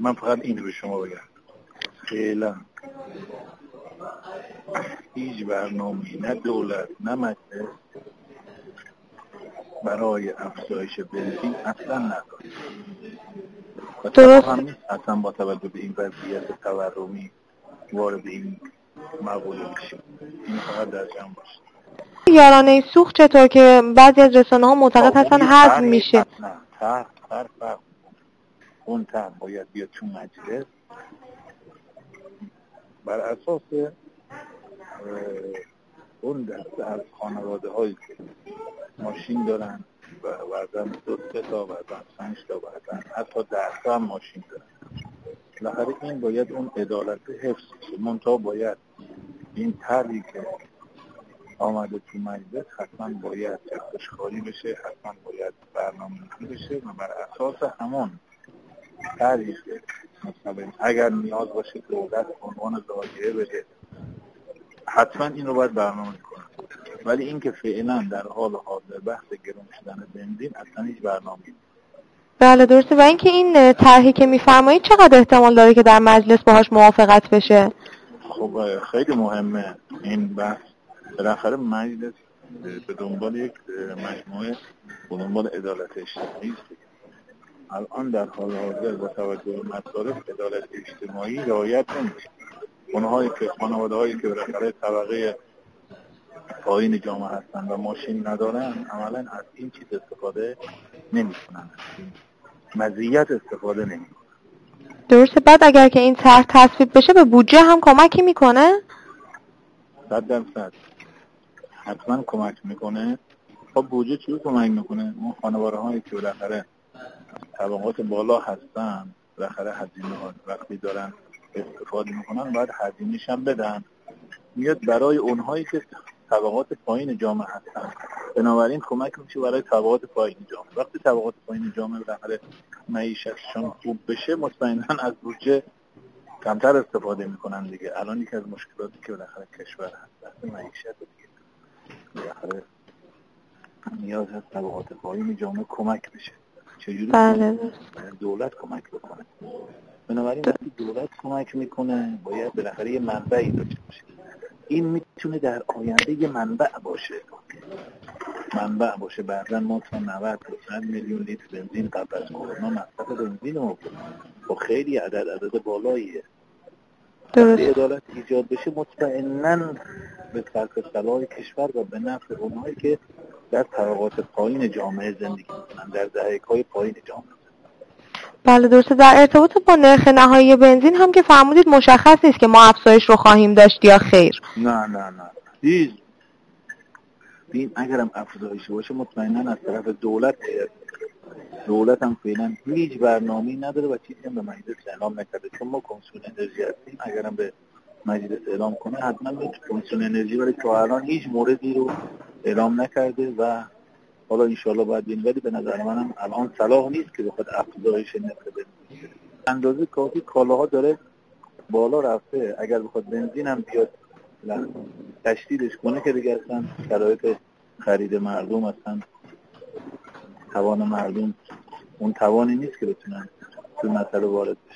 من فقط این به شما بگم. فعلا هیچ برنامه نه دولت نه مجلس برای افزایش بنزین اصلا نداره. درست. هم نیست. اصلا با توجه به این وضعیت تورمی وارد این مقوله بشیم. این فقط در جمع باشه. یارانه سوخت چطور که بعضی از رسانه ها معتقد خب، هستن اون حذف میشه. نه اون طرح باید بیاد تو مجلس. بر اساس اون دسته از خانواده هایی که ماشین دارن و بعدا دو سه تا بعدا پنج تا بعدا حتی ده تا هم ماشین دارن. بالاخره این باید اون عدالت حفظ بشه. منتها باید این طرحی که آمده تو مجلس حتما باید جفتش خالی بشه حتما باید برنامه بشه و بر اساس همون طرحی که اگر نیاز باشه دولت به عنوان ضایعه بده. حتما این رو باید برنامه کنه ولی اینکه فعلا در حال حاضر بحث گرون شدن بنزین اصلا هیچ برنامه نیست. بله درسته. و اینکه این طرحی که میفرمایید چقدر احتمال داره که در مجلس باهاش موافقت بشه؟ خب خیلی مهمه این بحث. بالاخره مجلس به دنبال یک مجموعه به دنبال عدالت اجتماعی است. الان در حال حاضر با توجه به مصارف عدالت اجتماعی رعایت نمیشه اونهایی که خانواده هایی که بالاخره طبقه پایین جامعه هستن و ماشین ندارن عملا از این چیز استفاده نمی‌کنن. مزیت استفاده نمی‌کنن. درسته. بعد اگر که این طرح تصویب بشه به بودجه هم کمکی می‌کنه؟ صد درصد. حتما کمک می‌کنه. خب بودجه چی کمک می‌کنه؟ اون خانواده هایی که بالاخره طبقات بالا هستن بالاخره هزینه ها وقتی دارن استفاده می‌کنن باید هزینهش هم بدن. میاد برای اونهایی که طبقات پایین جامعه هستن. بنابراین کمک میشه برای طبقات پایین جامعه. وقتی طبقات پایین جامعه بالاخره معیشتشون خوب بشه مطمئنا از بودجه کمتر استفاده می‌کنن دیگه. الان یکی از مشکلاتی که بالاخره کشور هست معیشت دیگه. بالاخره نیاز هست طبقات پایین جامعه کمک بشه. چجوری بله باید دولت کمک بکنه؟ بنابراین وقتی دولت کمک می‌کنه باید بالاخره یه منبعی داشته باشه. این می‌تونه در آینده یه منبع باشه. منبع باشه. بعدا ما تا 90 تا 100 میلیون لیتر بنزین قبل از کرونا مصرف بنزین بود خب خیلی عدد عدد بالاییه. درست. عدالت ایجاد بشه مطمئنا به صرف صلاح کشور و به نفع اونهایی که در طبقات پایین جامعه زندگی می‌کنن در دهک های پایین جامعه. بله درسته. در ارتباط با نرخ نهایی بنزین هم که فرمودید مشخص نیست که ما افزایش رو خواهیم داشت یا خیر. نه نه نه. هیچ. این اگرم افزایش باشه مطمئنا از طرف دولت. دولت هم فعلا هیچ برنامه‌ای نداره و چیزی هم به مجلس اعلام نکرده. چون ما کمیسیون انرژی هستیم اگرم به مجلس اعلام کنه حتما کمیسیون انرژی تا الان هیچ موردی رو اعلام نکرده و حالا انشالله باید ببینیم. ولی به نظر منم الان صلاح نیست که بخواد افزایش نرخ بنزین. اندازه کافی کالاها داره بالا رفته. اگر بخواد بنزین هم بیاد تشدیدش کنه که دیگه اصلا شرایط خرید مردم اصلا توان مردم اون توانی نیست که بتونن تو مسئله وارد